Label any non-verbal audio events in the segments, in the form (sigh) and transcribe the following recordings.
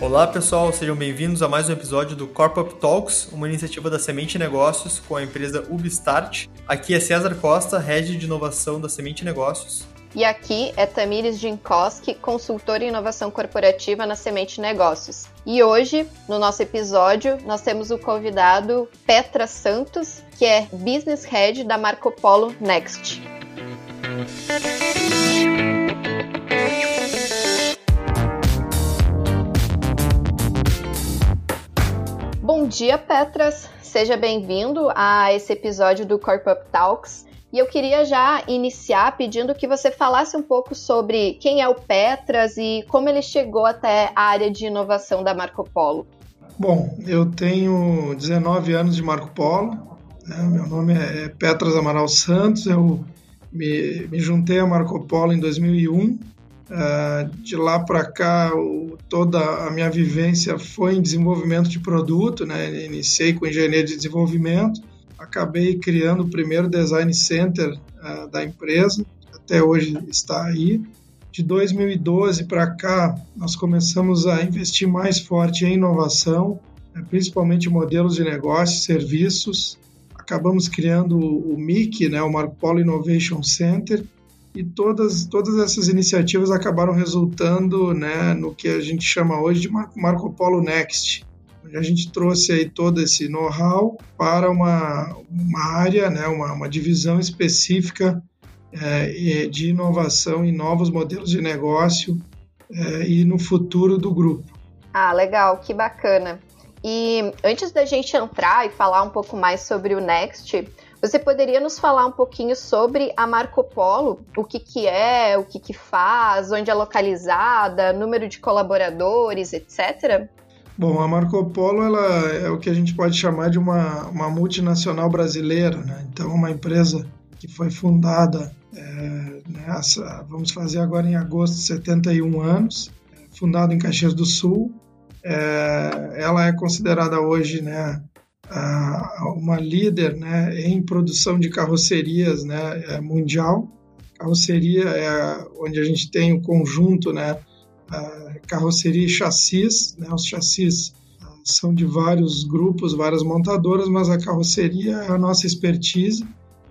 Olá pessoal, sejam bem-vindos a mais um episódio do Corp Up Talks, uma iniciativa da Semente Negócios com a empresa Ubstart. Aqui é César Costa, head de inovação da Semente Negócios. E aqui é Tamires Jinkoski, consultora em inovação corporativa na Semente Negócios. E hoje, no nosso episódio, nós temos o convidado Petra Santos, que é Business Head da Marco Polo Next. Bom dia, Petras! Seja bem-vindo a esse episódio do Corp Up Talks. E eu queria já iniciar pedindo que você falasse um pouco sobre quem é o Petras e como ele chegou até a área de inovação da Marco Polo. Bom, eu tenho 19 anos de Marco Polo. Né? Meu nome é Petras Amaral Santos. Eu me, me juntei a Marco Polo em 2001 Uh, de lá para cá, o, toda a minha vivência foi em desenvolvimento de produto, né? Iniciei com engenharia de desenvolvimento, acabei criando o primeiro design center uh, da empresa, até hoje está aí. De 2012 para cá, nós começamos a investir mais forte em inovação, né? principalmente modelos de negócio, serviços. Acabamos criando o MIC, né? o Marco Polo Innovation Center, e todas, todas essas iniciativas acabaram resultando né, no que a gente chama hoje de Marco Polo Next, onde a gente trouxe aí todo esse know-how para uma, uma área, né, uma, uma divisão específica é, de inovação em novos modelos de negócio é, e no futuro do grupo. Ah, legal, que bacana. E antes da gente entrar e falar um pouco mais sobre o Next, você poderia nos falar um pouquinho sobre a Marco Polo, o que, que é, o que, que faz, onde é localizada, número de colaboradores, etc? Bom, a Marco Polo ela é o que a gente pode chamar de uma, uma multinacional brasileira, né? Então, uma empresa que foi fundada, é, nessa, vamos fazer agora em agosto, 71 anos, é, fundada em Caxias do Sul. É, ela é considerada hoje né, uma líder né, em produção de carrocerias né, é, mundial. Carroceria é onde a gente tem o conjunto, né, carroceria e chassis. Né, os chassis são de vários grupos, várias montadoras, mas a carroceria é a nossa expertise.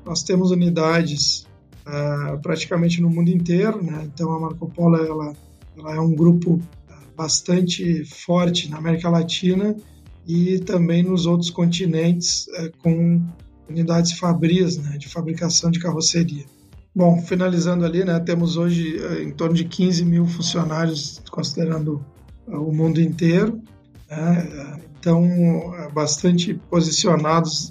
Nós temos unidades uh, praticamente no mundo inteiro, né? então a Marco Polo ela, ela é um grupo bastante forte na América Latina e também nos outros continentes é, com unidades fabris né, de fabricação de carroceria. Bom, finalizando ali, né, temos hoje é, em torno de 15 mil funcionários, considerando é, o mundo inteiro, né, então bastante posicionados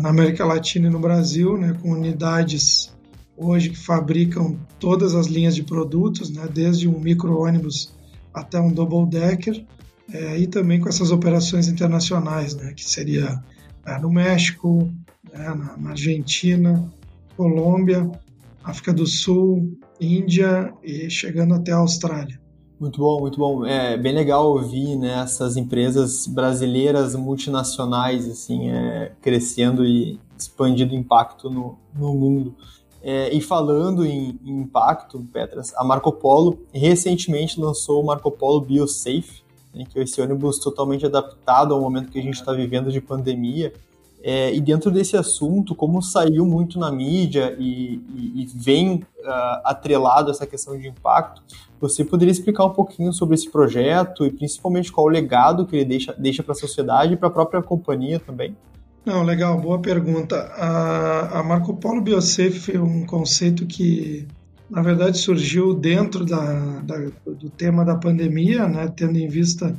na América Latina e no Brasil, né, com unidades hoje que fabricam todas as linhas de produtos, né, desde um micro-ônibus até um double-decker, é, e também com essas operações internacionais, né, que seria é, no México, né, na, na, Argentina, Colômbia, África do Sul, Índia e chegando até a Austrália. Muito bom, muito bom. É bem legal ouvir né, essas empresas brasileiras multinacionais assim, é, crescendo e expandindo impacto no, no mundo. É, e falando em, em, impacto, Petras, a Marco Polo recentemente lançou o Marco Polo BioSafe, né, que é esse ônibus totalmente adaptado ao momento que a gente está vivendo de pandemia. É, e dentro desse assunto, como saiu muito na mídia e, e, e vem uh, atrelado essa questão de impacto, você poderia explicar um pouquinho sobre esse projeto e principalmente qual o legado que ele deixa, deixa para a sociedade e para a própria companhia também? Não, legal, boa pergunta. A, a Marco Polo BioSafe é um conceito que na verdade surgiu dentro da, da, do tema da pandemia, né, tendo em vista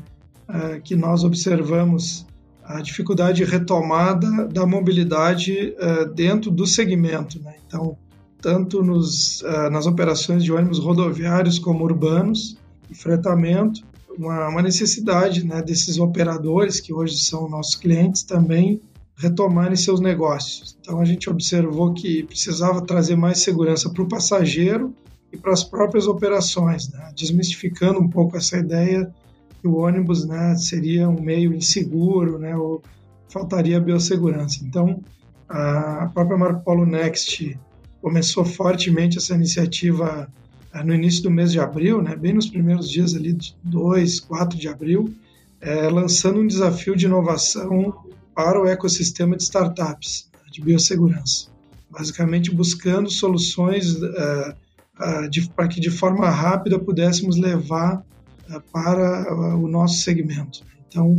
uh, que nós observamos a dificuldade de retomada da mobilidade uh, dentro do segmento. Né? Então, tanto nos, uh, nas operações de ônibus rodoviários como urbanos e fretamento, uma, uma necessidade né, desses operadores, que hoje são nossos clientes, também retomarem seus negócios. Então a gente observou que precisava trazer mais segurança para o passageiro e para as próprias operações, né? desmistificando um pouco essa ideia que o ônibus né, seria um meio inseguro, né, ou faltaria biossegurança. Então a própria Marco Polo Next começou fortemente essa iniciativa eh, no início do mês de abril, né, bem nos primeiros dias ali, de 2, 4 de abril, é, lançando um desafio de inovação para o ecossistema de startups de biossegurança. Basicamente buscando soluções uh, uh, para que de forma rápida pudéssemos levar uh, para o nosso segmento. Então,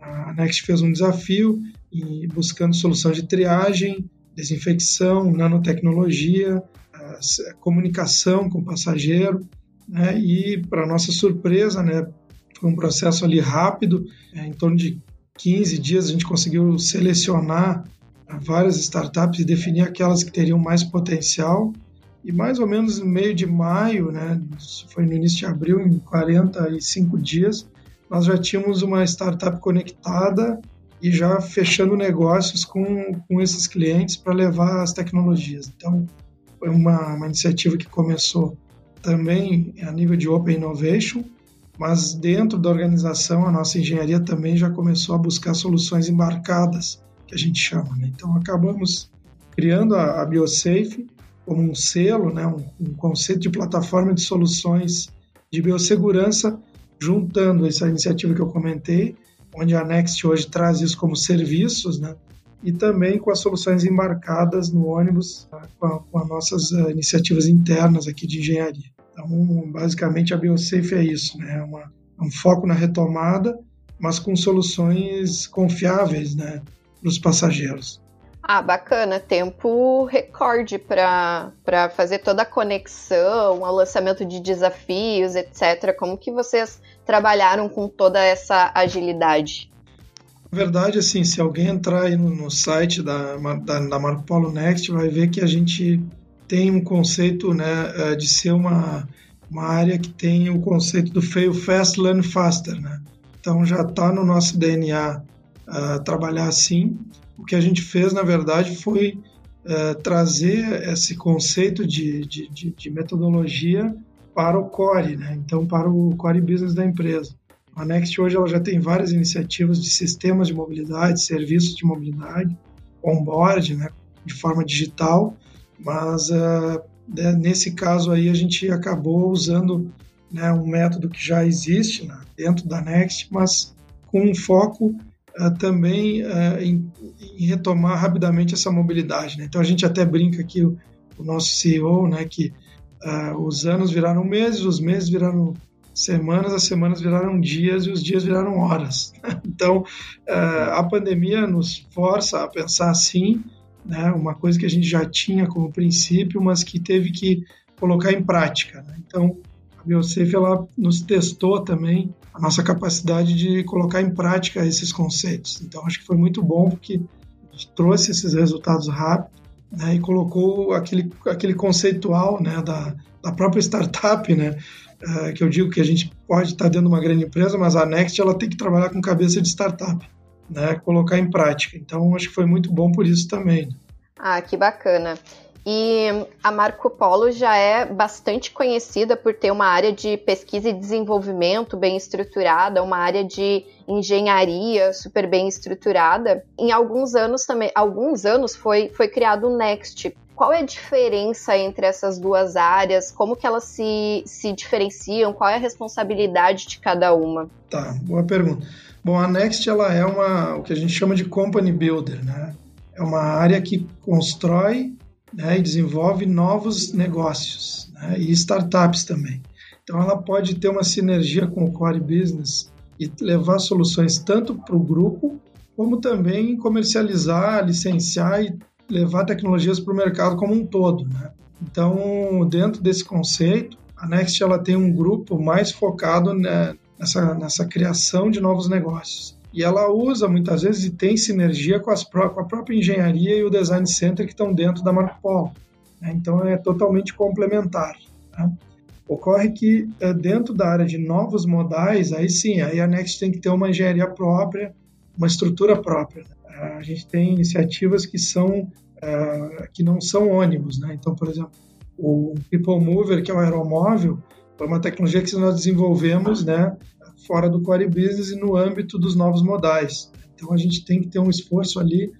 a Next fez um desafio e buscando solução de triagem, desinfecção, nanotecnologia, comunicação com o passageiro, né? e para nossa surpresa, né, foi um processo ali rápido, é, em torno de 15 dias a gente conseguiu selecionar várias startups e definir aquelas que teriam mais potencial. E mais ou menos no meio de maio, né, foi no início de abril, em 45 dias, nós já tínhamos uma startup conectada e já fechando negócios com, com esses clientes para levar as tecnologias. Então, foi uma, uma iniciativa que começou também a nível de Open Innovation, mas dentro da organização, a nossa engenharia também já começou a buscar soluções embarcadas, que a gente chama. Né? Então, acabamos criando a, a BioSafe como um selo, né? um, um conceito de plataforma de soluções de biossegurança, juntando essa iniciativa que eu comentei, onde a Next hoje traz isso como serviços, né? e também com as soluções embarcadas no ônibus, tá? com, a, com as nossas uh, iniciativas internas aqui de engenharia. Então, basicamente, a BioSafe é isso, né? É uma, um foco na retomada, mas com soluções confiáveis né, para os passageiros. Ah, bacana. Tempo recorde para fazer toda a conexão, o lançamento de desafios, etc. Como que vocês trabalharam com toda essa agilidade? Na verdade, assim, se alguém entrar aí no, no site da, da, da Marco Polo Next, vai ver que a gente tem um conceito né, eh, de ser uma, uma área que tem o conceito do fail fast, learn faster. Né? Então já está no nosso DNA uh, eh, trabalhar assim. O que a gente fez, na verdade, foi uh, trazer esse conceito de, de, de, de, metodologia para o core, né? então para o core business da empresa. A Next hoje ela já tem várias iniciativas de sistemas de mobilidade, serviços de mobilidade, onboard, né, de forma digital, mas uh, nesse caso aí a gente acabou usando né, um método que já existe né, dentro da Next, mas com um foco uh, também uh, em, em, retomar rapidamente essa mobilidade. Né? Então a gente até brinca aqui, o, o nosso CEO, né, que os anos viraram meses, os meses viraram semanas, as semanas viraram dias e os dias viraram horas. (laughs) Então a pandemia nos força a pensar assim né? uma coisa que a gente já tinha como princípio, mas que teve que colocar em prática. Né? Então, a BioSafe ela nos testou também a nossa capacidade de colocar em prática esses conceitos. Então, acho que foi muito bom porque a gente trouxe esses resultados rápido né? e colocou aquele, aquele conceitual né? da, da própria startup, né? Uh, que eu digo que a gente pode estar dentro de uma grande empresa, mas a Next ela tem que trabalhar com cabeça de startup né, colocar em prática. Então, acho que foi muito bom por isso também. Ah, que bacana. E a Marco Polo já é bastante conhecida por ter uma área de pesquisa e desenvolvimento bem estruturada, uma área de engenharia super bem estruturada. Em alguns anos também, alguns anos foi, foi criado o Next. Qual é a diferença entre essas duas áreas? Como que elas se, se diferenciam? Qual é a responsabilidade de cada uma? Tá, boa pergunta. Bom, a Next ela é uma o que a gente chama de company builder, né? É uma área que constrói né, e desenvolve novos negócios né, e startups também. Então ela pode ter uma sinergia com o core business e levar soluções tanto para o grupo como também comercializar, licenciar e levar tecnologias para o mercado como um todo. Né? Então, dentro desse conceito, a Next ela tem um grupo mais focado né, nessa, nessa criação de novos negócios. E ela usa muitas vezes e tem sinergia com, as, com a própria engenharia e o design center que estão dentro da Marco Polo. Né? Então é totalmente complementar. Né? Ocorre que é, dentro da área de novos modais, aí sim, aí a Next tem que ter uma engenharia própria, uma estrutura própria. Né? A gente tem iniciativas que são é, que não são ônibus, né? Então, por exemplo, o People Mover, que é o aeromóvel, foi uma tecnologia que nós desenvolvemos, né, fora do core business e no âmbito dos novos modais. Então a gente tem que ter um esforço ali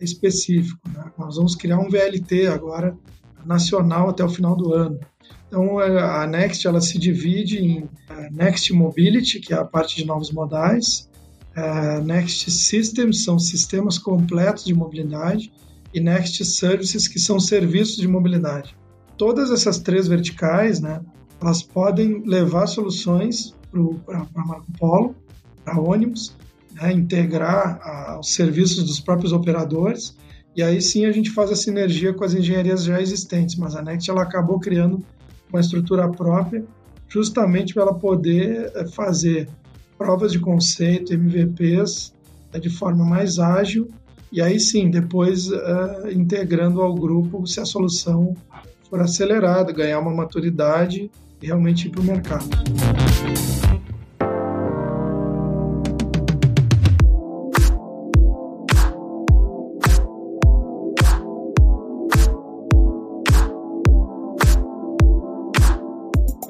específico. Né? Nós vamos criar um VLT agora nacional até o final do ano. Então, a Next ela se divide em Next Mobility, que é a parte de novos modais, Next Systems, são sistemas completos de mobilidade, e Next Services, que são serviços de mobilidade. Todas essas três verticais, né, elas podem levar soluções para Marco Polo, para ônibus, né, integrar a, os serviços dos próprios operadores, e aí sim a gente faz a sinergia com as engenharias já existentes, mas a Next ela acabou criando uma estrutura própria justamente para ela poder eh, fazer provas de conceito, MVPs, né, de forma mais ágil, e aí sim, depois uh, integrando ao grupo se a solução for acelerada, ganhar uma maturidade realmente ir para o mercado.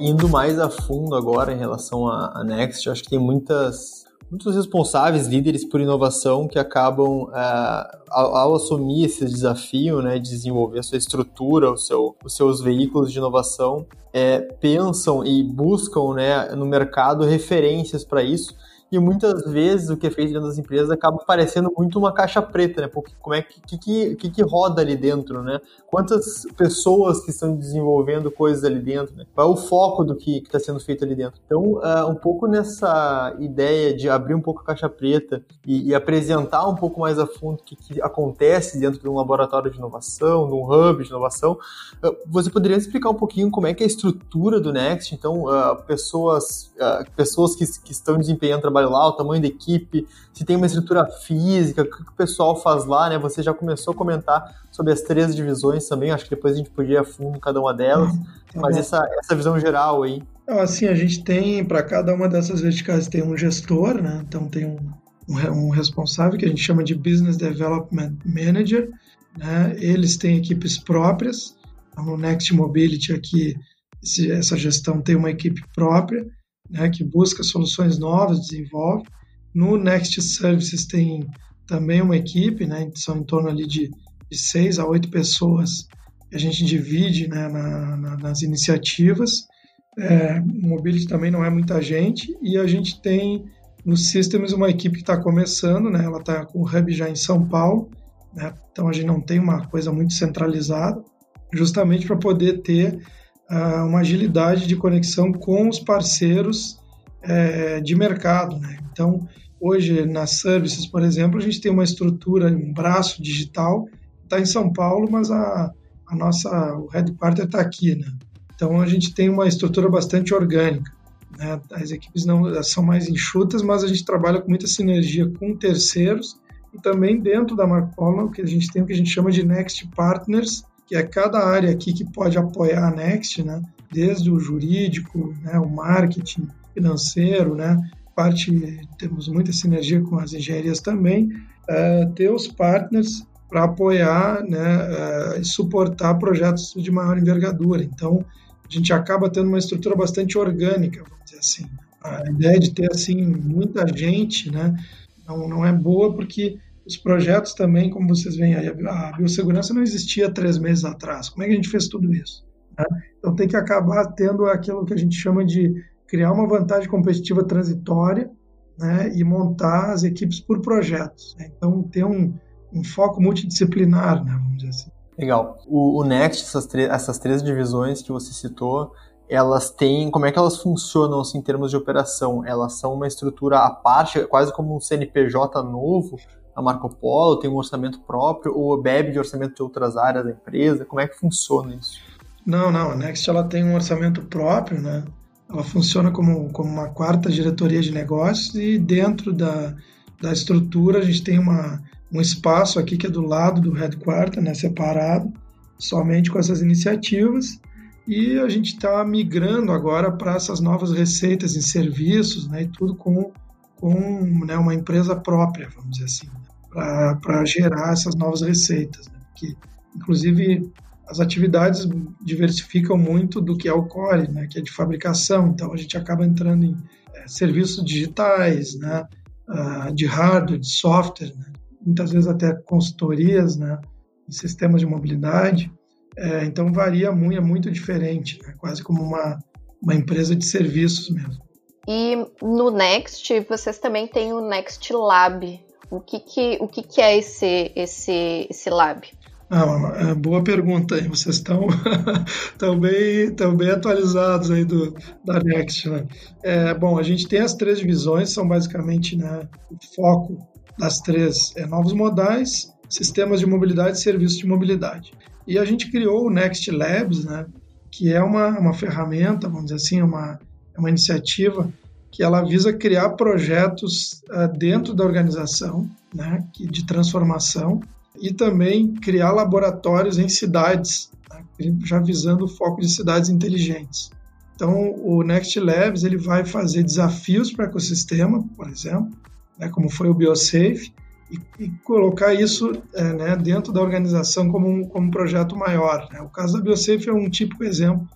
indo mais a fundo agora em relação à Next, acho que tem muitas muitos responsáveis, líderes por inovação que acabam, é, ao, ao, assumir esse desafio, né, de desenvolver a sua estrutura, o seu, os seus veículos de inovação, é, pensam e buscam né, no mercado referências para isso e muitas vezes o que é feito dentro das empresas acaba parecendo muito uma caixa preta, né? Porque como é que, que, que, que roda ali dentro, né? Quantas pessoas que estão desenvolvendo coisas ali dentro, né? Qual é o foco do que está sendo feito ali dentro? Então, uh, um pouco nessa ideia de abrir um pouco a caixa preta e, e apresentar um pouco mais a fundo o que, que, acontece dentro de um laboratório de inovação, de um hub de inovação, uh, você poderia explicar um pouquinho como é que é a estrutura do Next? Então, uh, pessoas, pessoas que, que estão desempenhando trabalho trabalho lá, o tamanho da equipe, se tem uma estrutura física, o que o pessoal faz lá, né? Você já começou a comentar sobre as três divisões também, acho que depois a gente podia ir a fundo cada uma delas, uhum. mas essa, essa visão geral aí. Assim, a gente tem, para cada uma dessas verticais, tem um gestor, né? Então tem um, um, um responsável que a gente chama de Business Development Manager, né? Eles têm equipes próprias, então, no Next Mobility aqui, essa gestão tem uma equipe própria, né, que busca soluções novas, desenvolve. No Next Services tem também uma equipe, né, são em torno ali de, de seis a oito pessoas que a gente divide né, na, na, nas iniciativas. É, Mobility também não é muita gente e a gente tem no Systems uma equipe que está começando, né, ela está com o hub já em São Paulo, né, então a gente não tem uma coisa muito centralizada, justamente para poder ter uma agilidade de conexão com os parceiros é, de mercado. Né? Então, hoje nas services, por exemplo, a gente tem uma estrutura, um braço digital, está em São Paulo, mas a, a nossa, o headquarter está aqui. Né? Então, a gente tem uma estrutura bastante orgânica. Né? As equipes não são mais enxutas, mas a gente trabalha com muita sinergia com terceiros e também dentro da Marco Polo, que a gente tem o que a gente chama de Next Partners, que é cada área aqui que pode apoiar a Next, né? Desde o jurídico, né? o marketing, financeiro, né? Parte temos muita sinergia com as engenharias também, é, ter os partners para apoiar, né? É, e suportar projetos de maior envergadura. Então a gente acaba tendo uma estrutura bastante orgânica, vamos dizer assim. A ideia de ter assim muita gente, né? Não, não é boa porque os projetos também, como vocês veem aí, a biossegurança não existia três meses atrás. Como é que a gente fez tudo isso? Né? Então tem que acabar tendo aquilo que a gente chama de criar uma vantagem competitiva transitória né, e montar as equipes por projetos. Né? Então ter um, um, foco multidisciplinar, né, vamos dizer assim. Legal. O, o Next, essas, essas três divisões que você citou, elas têm, como é que elas funcionam assim, em termos de operação? Elas são uma estrutura à parte, quase como um CNPJ novo, a Marco Polo tem um orçamento próprio ou bebe de orçamento de outras áreas da empresa? Como é que funciona isso? Não, não. A Next ela tem um orçamento próprio, né? Ela funciona como, como uma quarta diretoria de negócios e dentro da, da estrutura a gente tem uma, um espaço aqui que é do lado do headquarter, né? Separado, somente com essas iniciativas. E a gente está migrando agora para essas novas receitas em serviços, né? E tudo com com né, uma empresa própria, vamos dizer assim, para gerar essas novas receitas. Né? Porque, inclusive, as atividades diversificam muito do que é o core, né, que é de fabricação. Então, a gente acaba entrando em é, serviços digitais, né, uh, de hardware, de software, né, muitas vezes até consultorias né, em sistemas de mobilidade. É, então varia muito, é muito diferente, né? quase como uma, uma empresa de serviços mesmo. E no Next, vocês também têm o Next Lab. O que, que, o que, que é esse, esse, esse lab? Ah, boa pergunta aí. Vocês estão, (laughs) bem, estão bem atualizados aí do, da Next. Né? É, bom, a gente tem as três divisões, são basicamente né, o foco das três é novos modais, sistemas de mobilidade e serviços de mobilidade. E a gente criou o Next Labs, né, que é uma, uma ferramenta, vamos dizer assim, uma, uma iniciativa que ela visa criar projetos uh, dentro da organização né, de transformação e também criar laboratórios em cidades, né, já visando o foco de cidades inteligentes. Então, o Next Labs ele vai fazer desafios para o ecossistema, por exemplo, né, como foi o BioSafe, e, e colocar isso é, né, dentro da organização como um, como um projeto maior. Né. O caso da BioSafe é um típico exemplo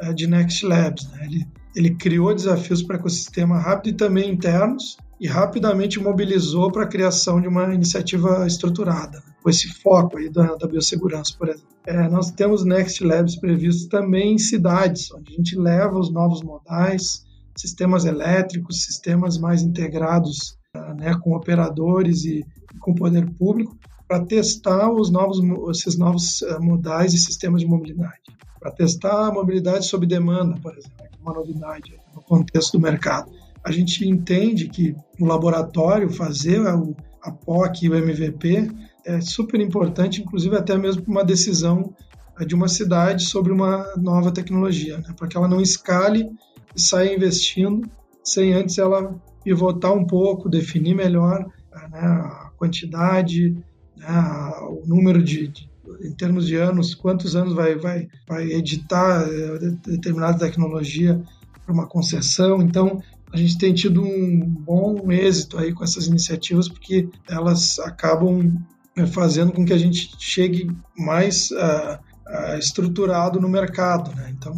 é, de Next Labs. Né. Ele ele criou desafios para o ecossistema rápido e também internos e rapidamente mobilizou para a criação de uma iniciativa estruturada, né? com esse foco aí da, da biossegurança, por exemplo. É, nós temos Next Labs previstos também em cidades, onde a gente leva os novos modais, sistemas elétricos, sistemas mais integrados uh, né, com operadores e, com poder público, para testar os novos, esses novos uh, modais e sistemas de mobilidade. Para testar a mobilidade sob demanda, por exemplo uma novidade no contexto do mercado. A gente entende que o laboratório fazer a POC e o MVP é super importante, inclusive até mesmo para uma decisão é, de uma cidade sobre uma nova tecnologia, né? para que ela não escale e saia investindo sem antes ela pivotar um pouco, definir melhor né, a quantidade, né, o número de, de em termos de anos, quantos anos vai, vai, vai editar eh, determinada tecnologia para uma concessão. Então, a gente tem tido um bom êxito aí com essas iniciativas, porque elas acabam eh, fazendo com que a gente chegue mais uh, uh, estruturado no mercado. Né? Então,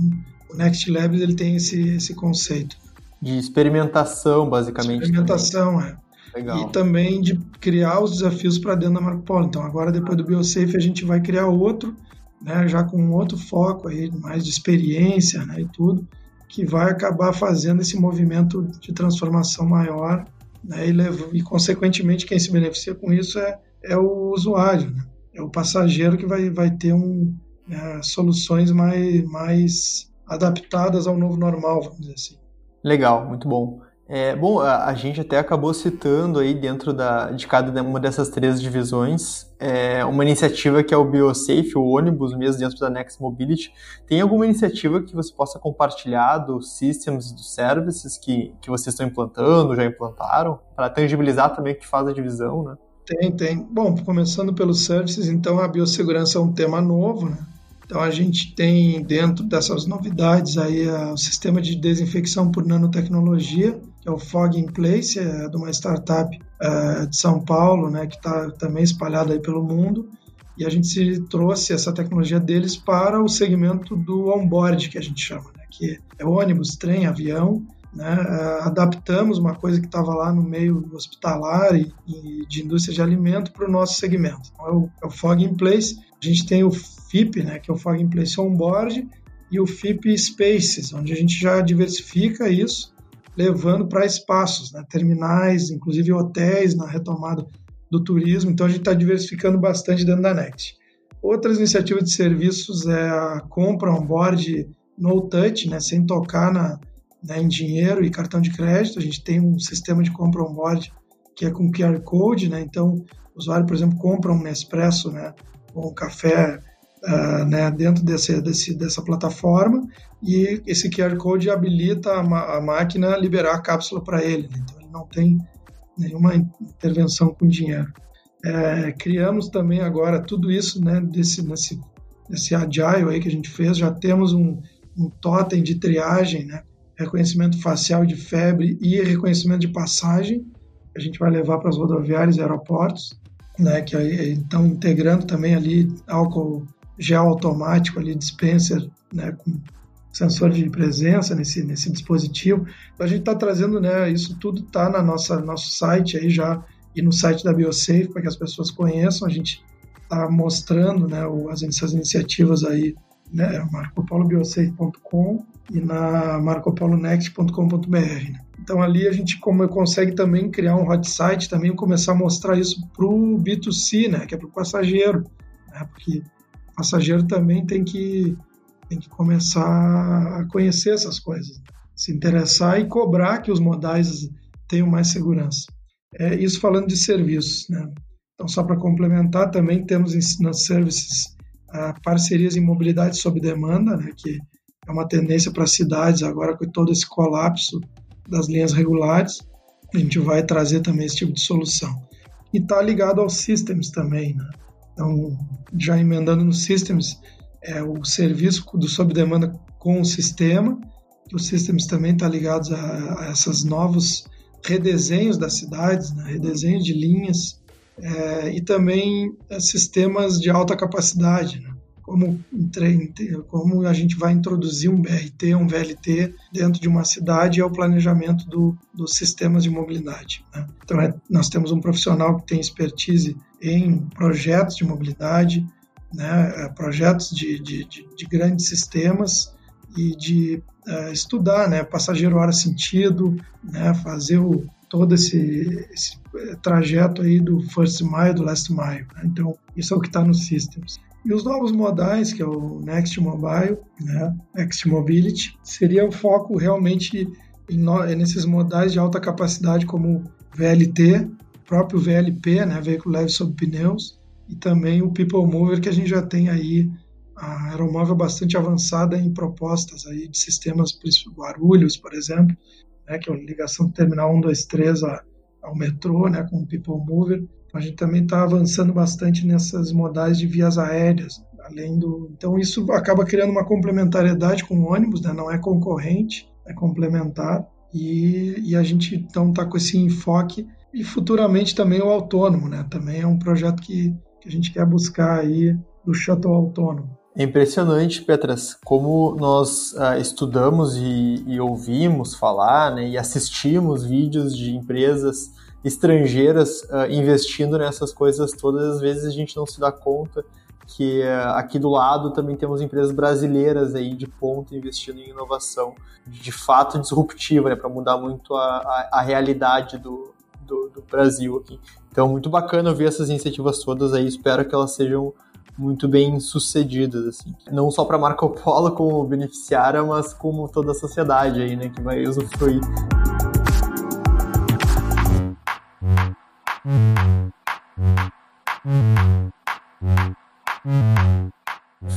o Next Labs ele tem esse, esse conceito. De experimentação, basicamente. Experimentação, também. é. Legal. E também de criar os desafios para dentro da Marco Polo. Então, agora, depois do BioSafe, a gente vai criar outro, né, já com outro foco aí, mais de experiência né, e tudo, que vai acabar fazendo esse movimento de transformação maior né, e, leva, e, consequentemente, quem se beneficia com isso é, é o usuário, né? é o passageiro que vai, vai ter um, é, soluções mais, mais adaptadas ao novo normal, vamos dizer assim. Legal, muito bom. É, bom, a, a, gente até acabou citando aí dentro da, de cada uma dessas três divisões é, uma iniciativa que é o BioSafe, o ônibus mesmo dentro da Next Mobility. Tem alguma iniciativa que você possa compartilhar dos systems, dos services que, que vocês estão implantando, já implantaram, para tangibilizar também o que faz a divisão, né? Tem, tem. Bom, começando pelos services, então a biossegurança é um tema novo, né? Então a gente tem dentro dessas novidades aí o sistema de desinfecção por nanotecnologia, que é o Fog in Place, é de uma startup é, de São Paulo, né, que está também espalhada aí pelo mundo. E a gente trouxe essa tecnologia deles para o segmento do onboard, que a gente chama, né, que é ônibus, trem, avião. Né, é, adaptamos uma coisa que estava lá no meio hospitalar e, e de indústria de alimento para o nosso segmento. Então, é, o, é o Fog in Place. A gente tem o FIP, né, que é o Fog in Place Onboard, e o FIP Spaces, onde a gente já diversifica isso, levando para espaços, né, terminais, inclusive hotéis na retomada do turismo. Então a gente está diversificando bastante dentro da NET. Outras iniciativas de serviços é a compra on-board no touch, né, sem tocar na, né, em dinheiro e cartão de crédito. A gente tem um sistema de compra on-board que é com QR Code, né, então o usuário, por exemplo, compra um Nespresso, né, ou um café uh, né, dentro desse, desse, dessa plataforma e esse QR Code habilita a, a máquina a liberar a cápsula para ele. Né? Então, ele não tem nenhuma intervenção com dinheiro. É, criamos também agora tudo isso né, desse, nesse, nesse agile aí que a gente fez. Já temos um, um totem de triagem, né, reconhecimento facial de febre e reconhecimento de passagem. A gente vai levar para as rodoviárias e aeroportos, né, que aí, então integrando também ali álcool gel automático ali, dispenser, né, com sensor de presença nesse, nesse dispositivo. Então a gente está trazendo, né, isso tudo está na nossa nosso site aí já e no site da BioSafe para que as pessoas conheçam. A gente está mostrando né, as, essas iniciativas aí, né, marcopolobiosei.com e na marcopolonext.com.br. Né? Então ali a gente como, consegue também criar um hot site, também começar a mostrar isso para o B2C, né, que é para o passageiro, né, porque o passageiro também tem que, tem que começar a conhecer essas coisas, se interessar e cobrar que os modais tenham mais segurança. É, isso falando de serviços. Né? Então, só para complementar, também temos nas services parcerias em mobilidade sob demanda, né, que é uma tendência para cidades agora com todo esse colapso das linhas regulares. A gente vai trazer também esse tipo de solução. E está ligado aos systems também. Né? Então, já emendando nos systems, é o serviço do sob demanda com o sistema, que os systems também estão tá ligados a, a esses novos redesenhos das cidades, né? redesenhos de linhas é, e também é, sistemas de alta capacidade, né? como, como a gente vai introduzir um BRT, um VLT dentro de uma cidade é o planejamento do, dos sistemas de mobilidade. Né? Então, é, nós temos um profissional que tem expertise em projetos de mobilidade, né? É, projetos de, de, de, de grandes sistemas e de uh, estudar, né, passageiro hora sentido, né, fazer o, todo esse, esse, trajeto aí do first mile, do last mile. Né? Então, isso é o que está nos systems. E os novos modais, que é o Next Mobile, né, Next Mobility, seria o foco realmente em no, nesses modais de alta capacidade como VLT, próprio VLP, né, veículo leve sob pneus, e também o People Mover, que a gente já tem aí a aeromóvel bastante avançada em propostas aí de sistemas Guarulhos, por exemplo, né, que é a ligação do terminal 123 ao metrô, né, com o People Mover. Então, a gente também está avançando bastante nessas modais de vias aéreas, além do. Então isso acaba criando uma complementariedade com o ônibus, né, não é concorrente, é complementar. E, e a gente então está com esse enfoque e futuramente também o autônomo, né? Também é um projeto que, que a gente quer buscar aí do shuttle autônomo. É impressionante, Petras, como nós uh, estudamos e, e, ouvimos falar né, e assistimos vídeos de empresas estrangeiras uh, investindo nessas coisas todas, às vezes a gente não se dá conta que uh, aqui do lado também temos empresas brasileiras aí de ponta investindo em inovação de fato disruptiva, né, para mudar muito a, a, a realidade do, do, do Brasil aqui. Então, muito bacana ver essas iniciativas todas aí, espero que elas sejam muito bem sucedidas, assim. Não só para Marco Polo como beneficiária, mas como toda a sociedade aí, né, que vai usufruir.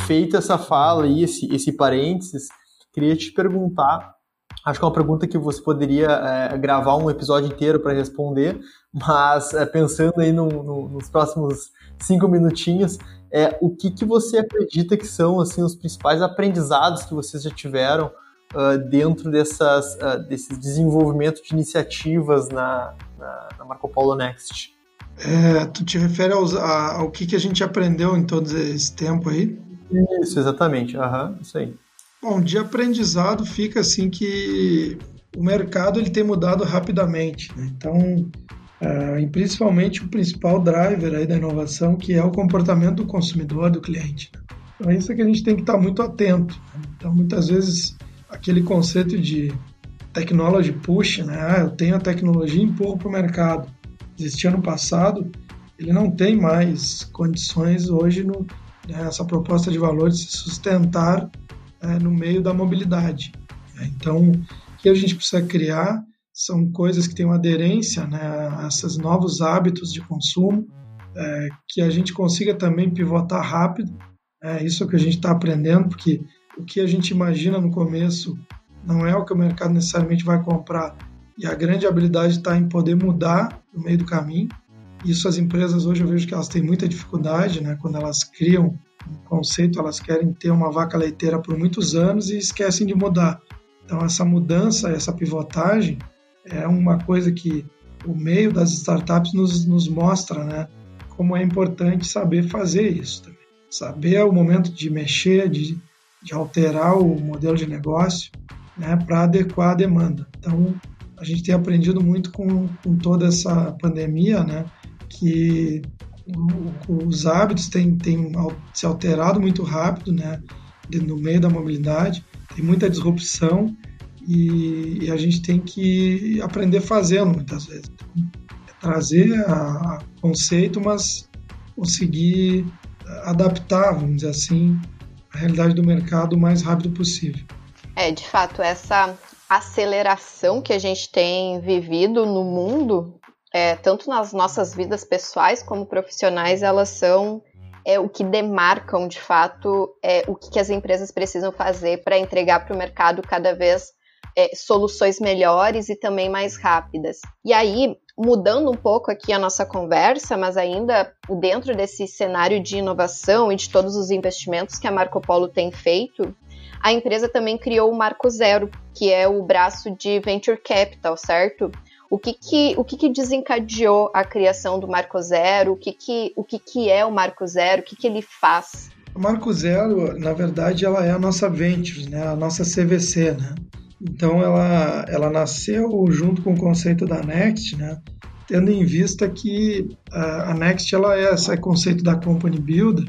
Feita essa fala e esse, esse parênteses, queria te perguntar Acho que é uma pergunta que você poderia é, gravar um episódio inteiro para responder, mas é, pensando aí no, no, nos próximos cinco minutinhos, é, o que, que você acredita que são assim os principais aprendizados que vocês já tiveram uh, dentro dessas, uh, desse desenvolvimento de iniciativas na, na, na Marco Polo Next? É, tu te refere aos, a, ao que, que a gente aprendeu em todo esse tempo aí? Isso, exatamente. Aham, isso aí. Bom, de aprendizado fica assim que o mercado ele tem mudado rapidamente. Né? Então, uh, e principalmente o principal driver aí da inovação, que é o comportamento do consumidor, do cliente. Né? Então, é isso que a gente tem que estar muito atento. Né? Então, muitas vezes, aquele conceito de technology push, né? Ah, eu tenho a tecnologia e empurro para o mercado. Existia no passado, ele não tem mais condições hoje no, né, essa proposta de valor de se sustentar é, no meio da mobilidade. Né? Então, o que a gente precisa criar são coisas que tenham aderência né, a esses novos hábitos de consumo, é, que a gente consiga também pivotar rápido. É isso que a gente está aprendendo, porque o que a gente imagina no começo não é o que o mercado necessariamente vai comprar. E a grande habilidade está em poder mudar no meio do caminho. Isso as empresas hoje eu vejo que elas têm muita dificuldade, né? Quando elas criam conceito, elas querem ter uma vaca leiteira por muitos anos e esquecem de mudar. Então, essa mudança, essa pivotagem é uma coisa que o meio das startups nos, nos mostra, né? Como é importante saber fazer isso também. Saber o momento de mexer, de, de alterar o modelo de negócio, né? Para adequar a demanda. Então, a gente tem aprendido muito com, com toda essa pandemia, né? Que os hábitos têm, têm se alterado muito rápido, né? No meio da mobilidade, tem muita disrupção e, e a gente tem que aprender fazendo muitas vezes. Então, é trazer a, a conceito, mas conseguir adaptar, vamos dizer assim, a realidade do mercado o mais rápido possível. É, de fato, essa aceleração que a gente tem vivido no mundo, é, tanto nas nossas vidas pessoais como profissionais, elas são é, o que demarcam, de fato, é, o que, que as empresas precisam fazer para entregar para o mercado cada vez é, soluções melhores e também mais rápidas. E aí, mudando um pouco aqui a nossa conversa, mas ainda dentro desse cenário de inovação e de todos os investimentos que a Marco Polo tem feito, a empresa também criou o Marco Zero, que é o braço de Venture Capital, certo? O que que, o que, que desencadeou a criação do Marco Zero? O que, que, o que, que é o Marco Zero? O que, que ele faz? O Marco Zero, na verdade, ela é a nossa Ventures, né? a nossa CVC, né? Então ela, ela nasceu junto com o conceito da Next, né? tendo em vista que a Next ela é esse conceito da Company Builder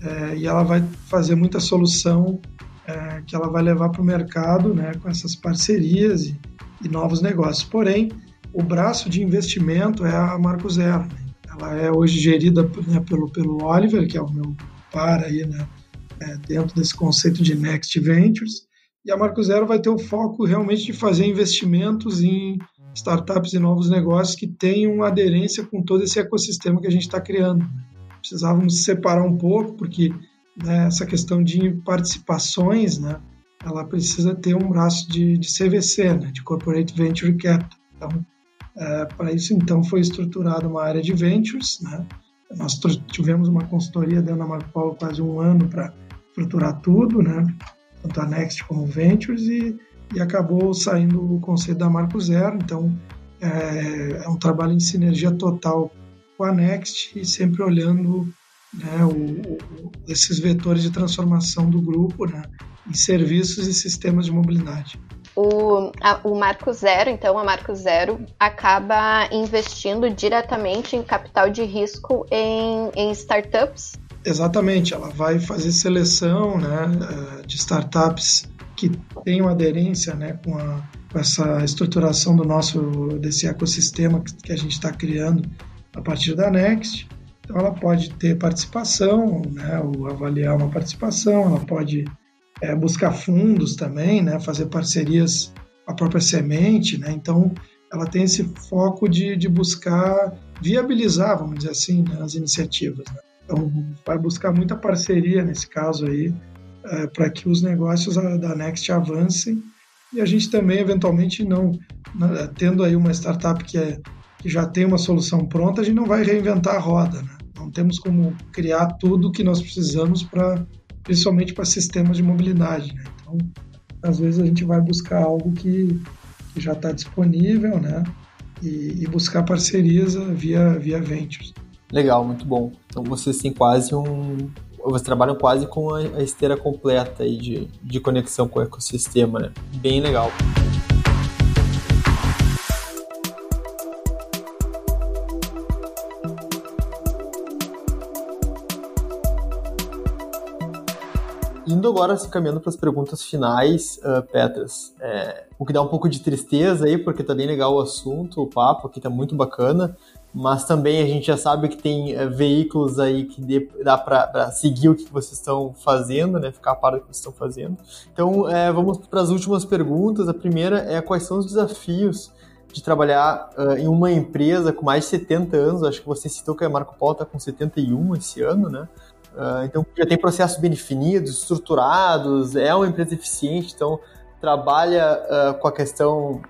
é, e ela vai fazer muita solução é, que ela vai levar para o mercado né, com essas parcerias e, e, novos negócios. Porém, o braço de investimento é a Marco Zero. Né? Ela é hoje gerida né, pelo, pelo Oliver, que é o meu par aí, né, é, dentro desse conceito de Next Ventures, e a Marco Zero vai ter o foco realmente de fazer investimentos em startups e novos negócios que tenham aderência com todo esse ecossistema que a gente está criando. Precisávamos separar um pouco, porque né, essa questão de participações, né, ela precisa ter um braço de, de CVC, né, de Corporate Venture Capital. Então, é, para isso, então, foi estruturada uma área de ventures. Né? Nós tivemos uma consultoria dentro da Marco quase um ano para estruturar tudo, né? tanto a Next como Ventures, e, e acabou saindo o conceito da Marco Zero. Então, é, é, um trabalho em sinergia total com a Next e sempre olhando né, o, o, esses vetores de transformação do grupo né, em serviços e sistemas de mobilidade. O, a, o Marco Zero, então, a Marco Zero acaba investindo diretamente em capital de risco em, em startups Exatamente, ela vai fazer seleção né, eh, de startups que tenham aderência né, com, a, com essa estruturação do nosso desse ecossistema que a gente está criando a partir da Next. Então, ela pode ter participação, né, ou avaliar uma participação, ela pode é, buscar fundos também, né, fazer parcerias com a própria semente. Né, então, ela tem esse foco de, de buscar viabilizar, vamos dizer assim, né, as iniciativas. Né. Então, vai buscar muita parceria nesse caso aí, é, para que os negócios da Next avancem e a gente também, eventualmente, não, tendo aí uma startup que, é, que já tem uma solução pronta, a gente não vai reinventar a roda, né? Não temos como criar tudo o que nós precisamos para, principalmente para sistemas de mobilidade, né? Então, às vezes a gente vai buscar algo que, já está disponível, né? E, e, buscar parcerias via, via ventures. Legal, muito bom. Então vocês têm quase um. Vocês trabalham quase com a esteira completa aí de, de conexão com o ecossistema, né? Bem legal. Indo agora se caminhando para as perguntas finais, uh, Petras, é, o que dá um pouco de tristeza aí, porque tá bem legal o assunto, o papo aqui tá muito bacana, mas também a gente já sabe que tem é, veículos aí que dê, dá para seguir o que vocês estão fazendo, né? Ficar a par do que vocês estão fazendo. Então, é, vamos para as últimas perguntas. A primeira é quais são os desafios de trabalhar uh, em uma empresa com mais de 70 anos. Acho que você citou que a Marco Polo está com 71 esse ano, né? Uh, então, já tem processos bem definidos, estruturados, é uma empresa eficiente, então trabalha uh, com a questão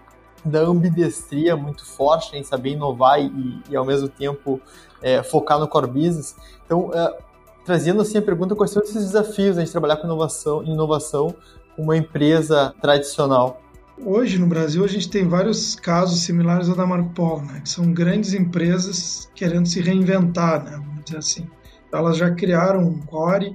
da ambidestria muito forte né, em saber inovar e, e ao mesmo tempo é, focar no core business. Então, é, trazendo assim a pergunta, quais são esses desafios né, de trabalhar com inovação, inovação com uma empresa tradicional? Hoje no Brasil a gente tem vários casos similares ao da Marco Polo, né, que são grandes empresas querendo se reinventar, né, vamos dizer assim. Elas já criaram um core,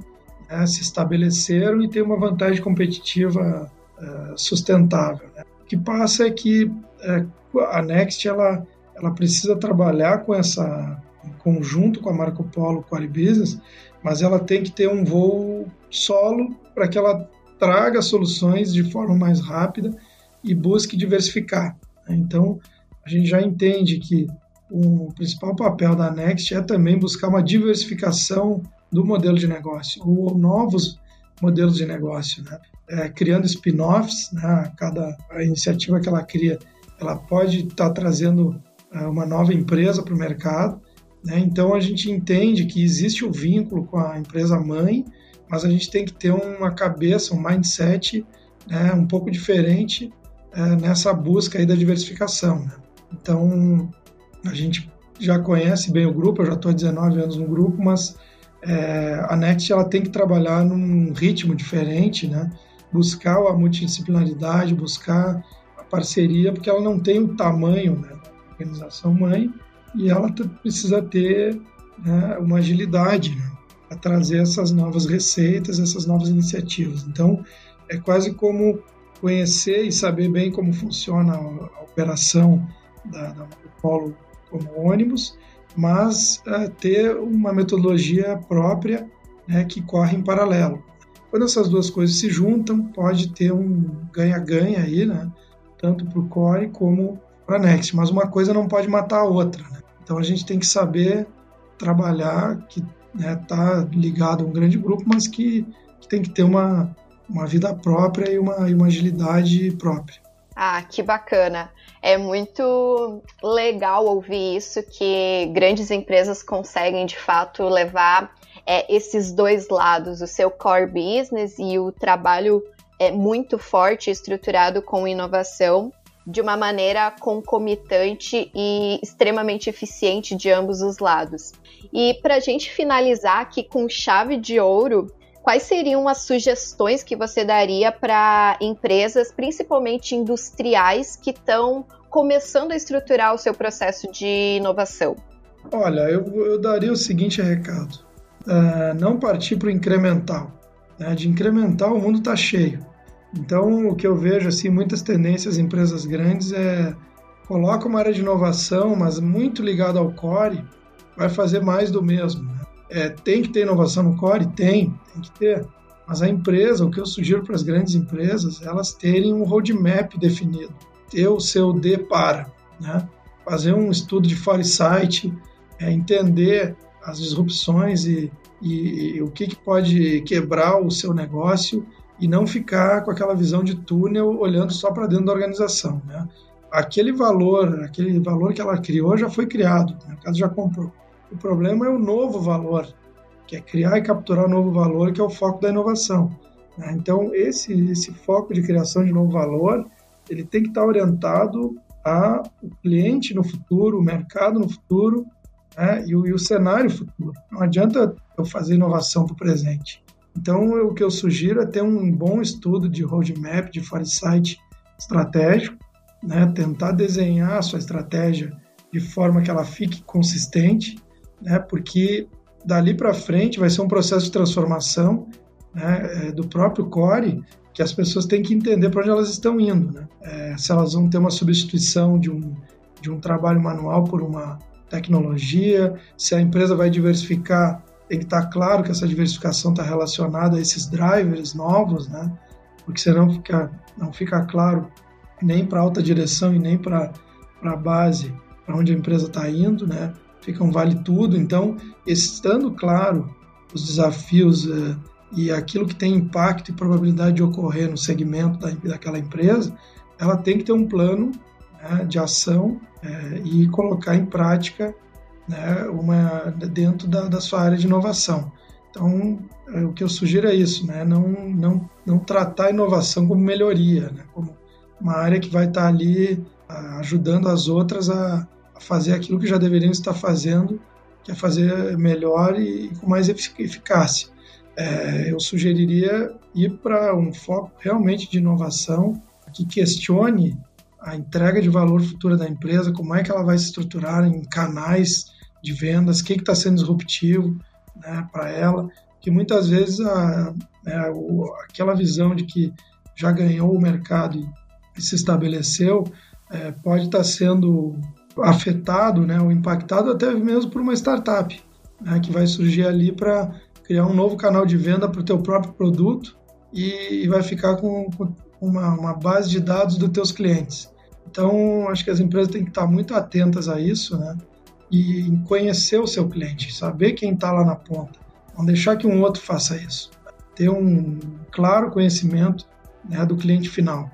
né, se estabeleceram e têm uma vantagem competitiva uh, sustentável. Né que passa é que é, a Next ela, ela precisa trabalhar com essa conjunto com a Marco Polo Core Business, mas ela tem que ter um voo solo para que ela traga soluções de forma mais rápida e busque diversificar. Né? Então, a gente já entende que o principal papel da Next é também buscar uma diversificação do modelo de negócio, ou novos modelos de negócio, né? é, criando spin-offs, né? cada iniciativa que ela cria, ela pode estar tá trazendo é, uma nova empresa para o mercado, né? então a gente entende que existe o vínculo com a empresa mãe, mas a gente tem que ter uma cabeça, um mindset né? um pouco diferente é, nessa busca aí da diversificação. Né? Então, a gente já conhece bem o grupo, eu já estou há 19 anos no grupo, mas é, a Next ela tem que trabalhar num ritmo diferente, né? buscar a multidisciplinaridade, buscar a parceria, porque ela não tem o tamanho né, da organização mãe e ela precisa ter né, uma agilidade né, para trazer essas novas receitas, essas novas iniciativas. Então, é quase como conhecer e saber bem como funciona a, operação da, da Polo como ônibus, mas uh, ter uma metodologia própria né, que corre em paralelo. Quando essas duas coisas se juntam, pode ter um ganha-ganha aí, né? tanto para o Core como para a Next, mas uma coisa não pode matar a outra. Né? Então a gente tem que saber trabalhar, que está né, ligado a um grande grupo, mas que, que tem que ter uma, uma vida própria e uma, e uma agilidade própria. Ah, que bacana. É muito legal ouvir isso, que grandes empresas conseguem de fato levar é, esses dois lados, o seu core business e o trabalho é muito forte, estruturado com inovação, de uma maneira concomitante e extremamente eficiente de ambos os lados. E para a gente finalizar aqui com chave de ouro, quais seriam as sugestões que você daria para empresas, principalmente industriais, que estão começando a estruturar o seu processo de inovação? Olha, eu, eu daria o seguinte recado: uh, não partir para o incremental. Né? De incremental, o mundo está cheio. Então, o que eu vejo, assim, muitas tendências em empresas grandes é coloca uma área de inovação, mas muito ligada ao core, vai fazer mais do mesmo. Né? É, tem que ter inovação no core? Tem, tem que ter. Mas a empresa, o que eu sugiro para as grandes empresas, elas terem um roadmap definido, ter o seu D para, né? fazer um estudo de foresight, é, entender as disrupções e, e, e o que, que pode quebrar o seu negócio e não ficar com aquela visão de túnel olhando só para dentro da organização. Né? Aquele valor, aquele valor que ela criou já foi criado, o mercado já comprou. O problema é o novo valor, que é criar e capturar novo valor, que é o foco da inovação. Né? Então, esse, esse foco de criação de novo valor, ele tem que estar orientado ao cliente no futuro, o mercado no futuro né? e, o, e o cenário futuro. Não adianta eu fazer inovação para o presente. Então, eu, o que eu sugiro é ter um bom estudo de roadmap, de foresight estratégico, né? tentar desenhar a sua estratégia de forma que ela fique consistente, né? porque dali para frente vai ser um processo de transformação né? É, do próprio core que as pessoas têm que entender para onde elas estão indo. Né? É, se elas vão ter uma substituição de um, de um trabalho manual por uma tecnologia, se a empresa vai diversificar, tem que estar claro que essa diversificação está relacionada a esses drivers novos, né? porque senão fica, não fica claro nem para alta direção e nem para a base para onde a empresa está indo, né? Fica um vale tudo. Então, estando claro os desafios uh, e aquilo que tem impacto e probabilidade de ocorrer no segmento da, daquela empresa, ela tem que ter um plano né, de ação uh, e colocar em prática né, uma, dentro da, da, sua área de inovação. Então, uh, o que eu sugiro é isso, né, não, não, não tratar a inovação como melhoria, né, como uma área que vai estar ali ajudando as outras a, fazer aquilo que já deveriam estar fazendo, que é fazer melhor e, com mais eficácia. É, eu sugeriria ir para um foco realmente de inovação que questione a entrega de valor futura da empresa, como é que ela vai se estruturar em canais de vendas, o que está sendo disruptivo né, para ela, que muitas vezes a, é, o, aquela visão de que já ganhou o mercado e se estabeleceu é, pode estar tá sendo afetado, né, ou impactado até mesmo por uma startup, né, que vai surgir ali para criar um novo canal de venda para o teu próprio produto e, e vai ficar com, com uma, uma, base de dados dos teus clientes. Então, acho que as empresas têm que estar muito atentas a isso, né? E conhecer o seu cliente, saber quem está lá na ponta. Não deixar que um outro faça isso. Ter um claro conhecimento né, do cliente final.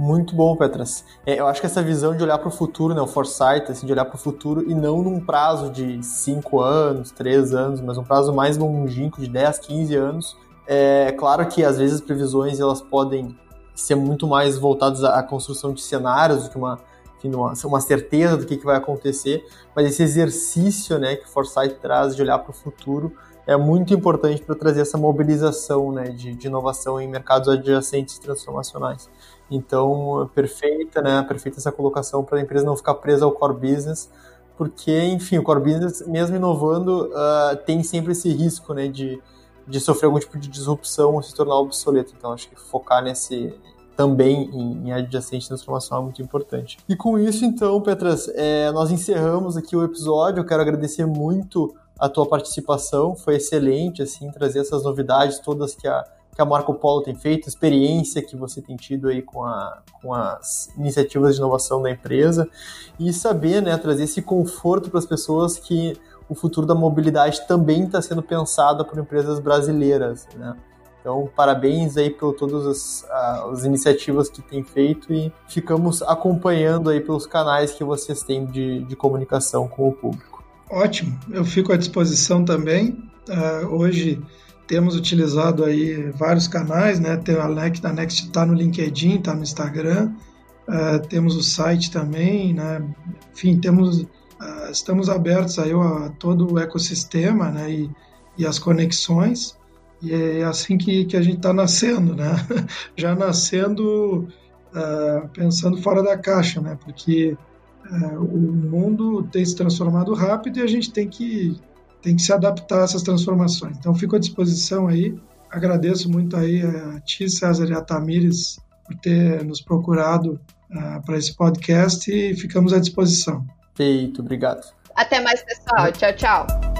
Muito bom, Petras. É, eu acho que essa visão de olhar para o futuro, né, o foresight, assim, de olhar para o futuro e não num prazo de 5 anos, 3 anos, mas um prazo mais longínquo de 10, 15 anos. É claro que às vezes as previsões elas podem ser muito mais voltadas à construção de cenários do que uma, enfim, uma, uma certeza do que, que vai acontecer, mas esse exercício né, que o Foresight traz de olhar para o futuro é muito importante para trazer essa mobilização né, de, de inovação em mercados adjacentes transformacionais. Então, perfeita, né? Perfeita essa colocação para a empresa não ficar presa ao core business, porque, enfim, o core business, mesmo inovando, uh, tem sempre esse risco, né, de, de sofrer algum tipo de disrupção ou se tornar obsoleto. Então, acho que focar nesse também em, em adjacente transformação é muito importante. E com isso, então, Petras, é, nós encerramos aqui o episódio. Eu quero agradecer muito a tua participação, foi excelente, assim, trazer essas novidades todas que a que a Marco Polo tem feito, experiência que você tem tido aí com, a, com as iniciativas de inovação da empresa e saber, né, trazer esse conforto para as pessoas que o futuro da mobilidade também está sendo pensado por empresas brasileiras, né? Então, parabéns aí por todas as, as, iniciativas que tem feito e ficamos acompanhando aí pelos canais que vocês têm de, de comunicação com o público. Ótimo, eu fico à disposição também. Uh, hoje temos utilizado aí vários canais, né? Tem a Next, a Next está no LinkedIn, está no Instagram, uh, temos o site também, né? Enfim, temos, uh, estamos abertos aí a todo o ecossistema, né? E, e as conexões. E é assim que, que a gente está nascendo, né? (laughs) Já nascendo uh, pensando fora da caixa, né? Porque o mundo tem se transformado rápido e a gente tem que tem que se adaptar a essas transformações. Então, fico à disposição aí. Agradeço muito aí a ti, César e a Tamires, por ter nos procurado uh, para esse podcast e ficamos à disposição. Feito, obrigado. Até mais, pessoal. Tchau, tchau.